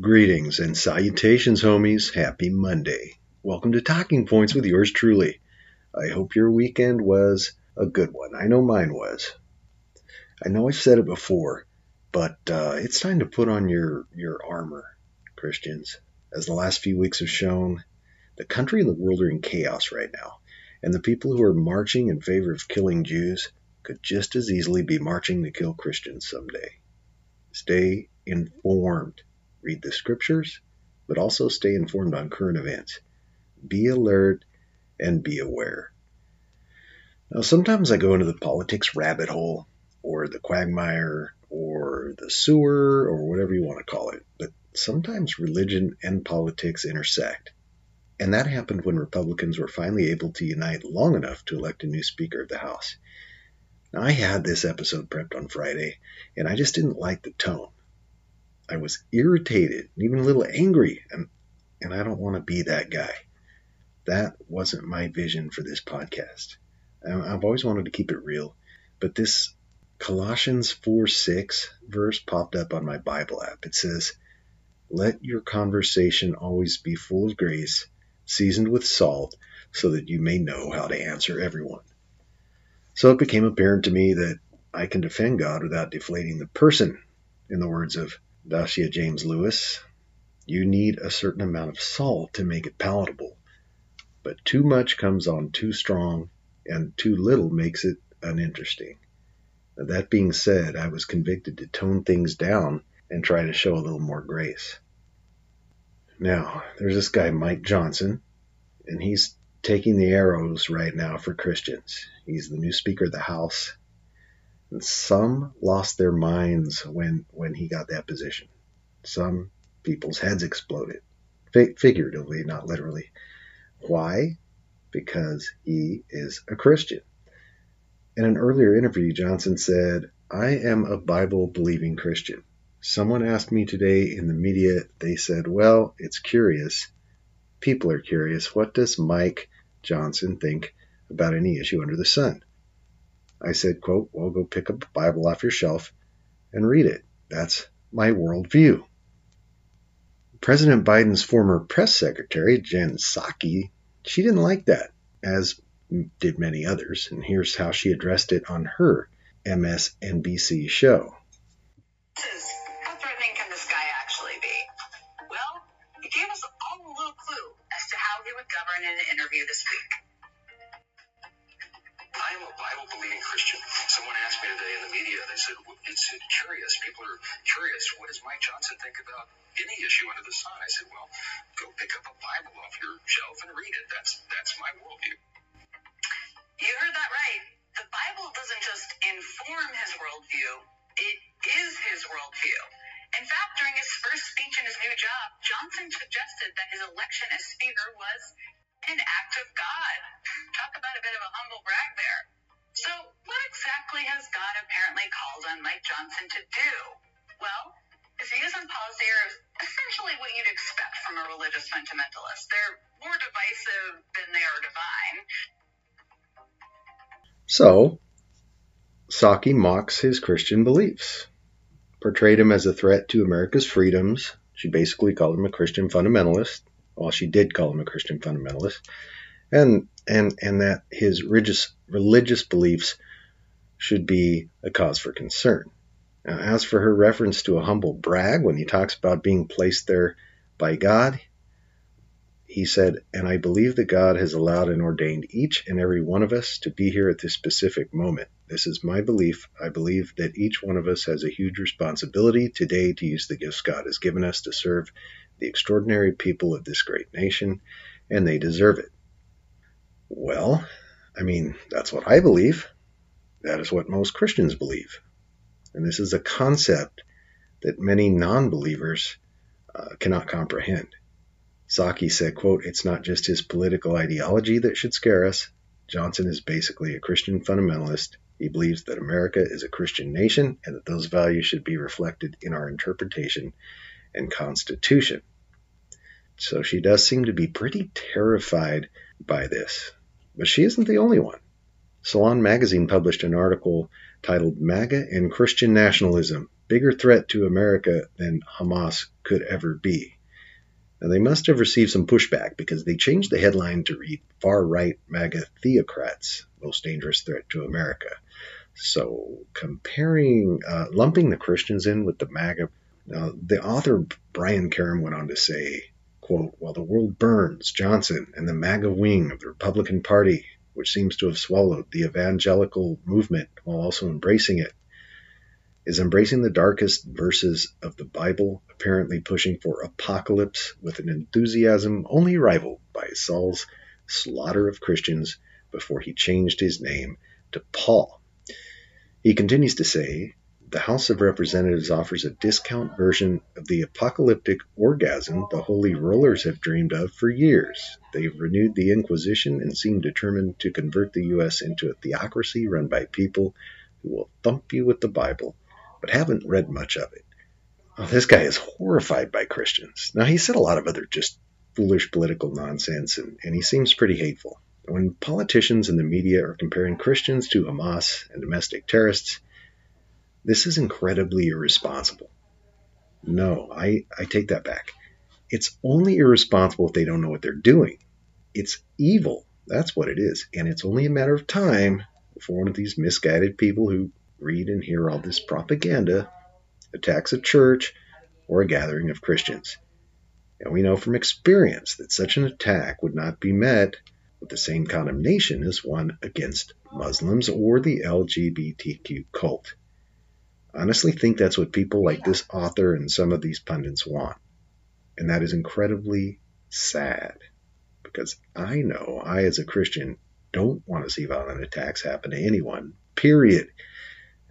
Greetings and salutations, homies. Happy Monday. Welcome to Talking Points with yours truly. I hope your weekend was a good one. I know mine was. I know I've said it before, but uh, it's time to put on your, your armor, Christians. As the last few weeks have shown, the country and the world are in chaos right now, and the people who are marching in favor of killing Jews could just as easily be marching to kill Christians someday. Stay informed read the scriptures, but also stay informed on current events. Be alert and be aware. Now, sometimes I go into the politics rabbit hole or the quagmire or the sewer or whatever you want to call it, but sometimes religion and politics intersect. And that happened when Republicans were finally able to unite long enough to elect a new Speaker of the House. Now, I had this episode prepped on Friday, and I just didn't like the tone. I was irritated, even a little angry, and and I don't want to be that guy. That wasn't my vision for this podcast. I've always wanted to keep it real, but this Colossians 4 6 verse popped up on my Bible app. It says, Let your conversation always be full of grace, seasoned with salt, so that you may know how to answer everyone. So it became apparent to me that I can defend God without deflating the person, in the words of Dacia James Lewis, you need a certain amount of salt to make it palatable, but too much comes on too strong, and too little makes it uninteresting. Now, that being said, I was convicted to tone things down and try to show a little more grace. Now, there's this guy, Mike Johnson, and he's taking the arrows right now for Christians. He's the new Speaker of the House. And some lost their minds when, when he got that position. Some people's heads exploded, figuratively, not literally. Why? Because he is a Christian. In an earlier interview, Johnson said, I am a Bible believing Christian. Someone asked me today in the media, they said, Well, it's curious. People are curious. What does Mike Johnson think about any issue under the sun? I said, quote, well, go pick up a Bible off your shelf and read it. That's my worldview. President Biden's former press secretary, Jen Psaki, she didn't like that, as did many others, and here's how she addressed it on her MSNBC show. How threatening can this guy actually be? Well, he gave us all a little clue as to how he would govern in an interview this week. They said, it's curious. People are curious. What does Mike Johnson think about any issue under the sun? I said, well, go pick up a Bible off your shelf and read it. That's, that's my worldview. You heard that right. The Bible doesn't just inform his worldview, it is his worldview. In fact, during his first speech in his new job, Johnson suggested that his election as Speaker was an act of God. Talk about a bit of a religious fundamentalist. They're more divisive than they are divine. So, Psaki mocks his Christian beliefs, portrayed him as a threat to America's freedoms. She basically called him a Christian fundamentalist, well, she did call him a Christian fundamentalist, and and and that his religious religious beliefs should be a cause for concern. Now, as for her reference to a humble brag when he talks about being placed there by God, he said, And I believe that God has allowed and ordained each and every one of us to be here at this specific moment. This is my belief. I believe that each one of us has a huge responsibility today to use the gifts God has given us to serve the extraordinary people of this great nation, and they deserve it. Well, I mean, that's what I believe. That is what most Christians believe. And this is a concept that many non believers uh, cannot comprehend. Psaki said, quote, It's not just his political ideology that should scare us. Johnson is basically a Christian fundamentalist. He believes that America is a Christian nation and that those values should be reflected in our interpretation and Constitution. So she does seem to be pretty terrified by this. But she isn't the only one. Salon magazine published an article titled MAGA and Christian Nationalism bigger threat to America than Hamas could ever be. Now, they must have received some pushback because they changed the headline to read Far Right MAGA Theocrats Most Dangerous Threat to America. So, comparing, uh, lumping the Christians in with the MAGA. Now, the author Brian Karem went on to say, quote, While the world burns, Johnson and the MAGA wing of the Republican Party, which seems to have swallowed the evangelical movement while also embracing it, is embracing the darkest verses of the Bible, apparently pushing for apocalypse with an enthusiasm only rivaled by Saul's slaughter of Christians before he changed his name to Paul. He continues to say, the House of Representatives offers a discount version of the apocalyptic orgasm the holy rollers have dreamed of for years. They've renewed the Inquisition and seem determined to convert the U.S. into a theocracy run by people who will thump you with the Bible but haven't read much of it. Oh, this guy is horrified by Christians. Now, he said a lot of other just foolish political nonsense, and, and he seems pretty hateful. When politicians and the media are comparing Christians to Hamas and domestic terrorists, this is incredibly irresponsible. No, I, I take that back. It's only irresponsible if they don't know what they're doing. It's evil. That's what it is. And it's only a matter of time before one of these misguided people who read and hear all this propaganda, attacks a church, or a gathering of Christians. And we know from experience that such an attack would not be met with the same condemnation as one against Muslims or the LGBTQ cult. Honestly think that's what people like this author and some of these pundits want. And that is incredibly sad because I know I, as a Christian, don't want to see violent attacks happen to anyone, period.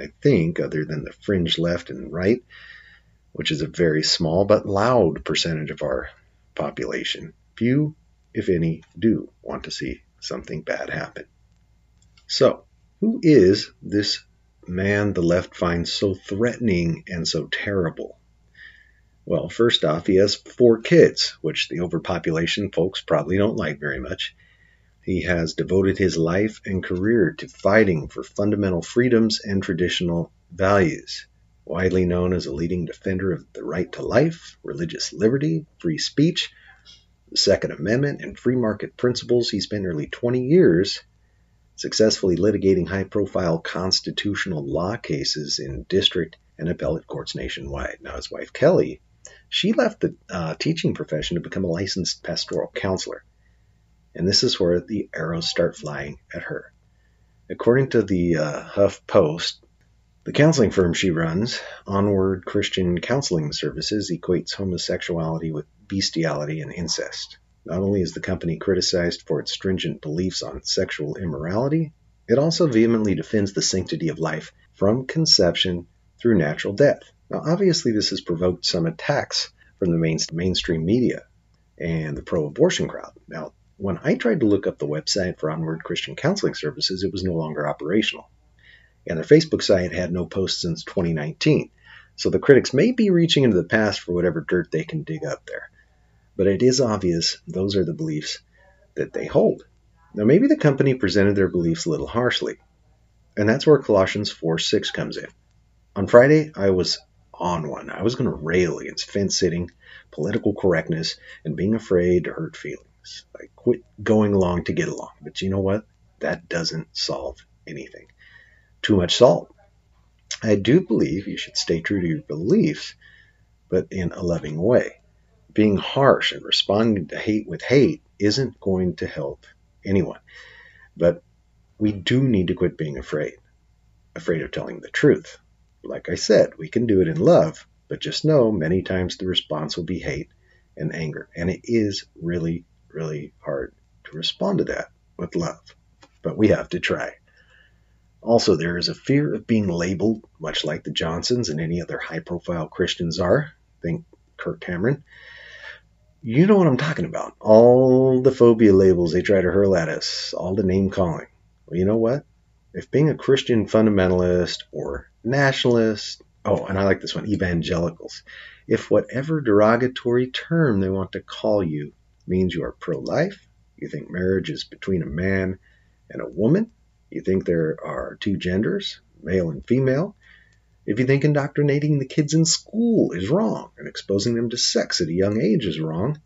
I think, other than the fringe left and right, which is a very small but loud percentage of our population, few, if any, do want to see something bad happen. So, who is this man the left finds so threatening and so terrible? Well, first off, he has four kids, which the overpopulation folks probably don't like very much. He has devoted his life and career to fighting for fundamental freedoms and traditional values. Widely known as a leading defender of the right to life, religious liberty, free speech, the Second Amendment, and free market principles, he spent nearly 20 years successfully litigating high profile constitutional law cases in district and appellate courts nationwide. Now, his wife Kelly, she left the uh, teaching profession to become a licensed pastoral counselor and this is where the arrows start flying at her. According to the uh, Huff Post, the counseling firm she runs, Onward Christian Counseling Services, equates homosexuality with bestiality and incest. Not only is the company criticized for its stringent beliefs on sexual immorality, it also vehemently defends the sanctity of life from conception through natural death. Now, obviously, this has provoked some attacks from the mainstream media and the pro abortion crowd. Now, when I tried to look up the website for Onward Christian Counseling Services, it was no longer operational. And their Facebook site had no posts since 2019. So the critics may be reaching into the past for whatever dirt they can dig up there. But it is obvious those are the beliefs that they hold. Now, maybe the company presented their beliefs a little harshly. And that's where Colossians 4 6 comes in. On Friday, I was on one. I was going to rail against fence sitting, political correctness, and being afraid to hurt feelings. I quit going along to get along. But you know what? That doesn't solve anything. Too much salt. I do believe you should stay true to your beliefs, but in a loving way. Being harsh and responding to hate with hate isn't going to help anyone. But we do need to quit being afraid, afraid of telling the truth. Like I said, we can do it in love, but just know many times the response will be hate and anger. And it is really, really hard to respond to that with love, but we have to try. Also, there is a fear of being labeled, much like the Johnsons and any other high profile Christians are. Think Kirk Cameron. You know what I'm talking about. All the phobia labels they try to hurl at us, all the name calling. Well, you know what? If being a Christian fundamentalist or nationalist, oh, and I like this one, evangelicals, if whatever derogatory term they want to call you means you are pro life, you think marriage is between a man and a woman, you think there are two genders, male and female, If you think indoctrinating the kids in school is wrong and exposing them to sex at a young age is wrong,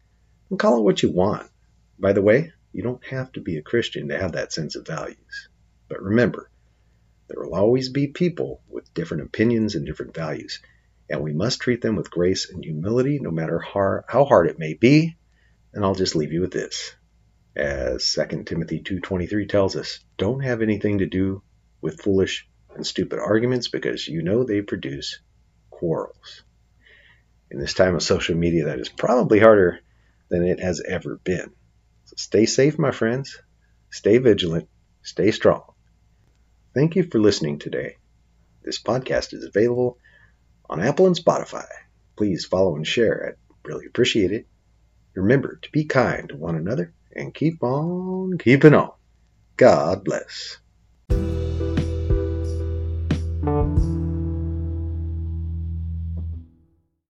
then call it what you want. By the way, you don't have to be a Christian to have that sense of values. But remember, there will always be people with different opinions and different values, and we must treat them with grace and humility no matter how, hard it may be. And I'll just leave you with this. As 2 Timothy 2:23 tells us, don't have anything to do with foolish and stupid arguments because you know they produce quarrels. In this time of social media, that is probably harder than it has ever been. So stay safe, my friends. Stay vigilant. Stay strong. Thank you for listening today. This podcast is available on Apple and Spotify. Please follow and share. I'd really appreciate it. Remember to be kind to one another and keep on keeping on. God bless.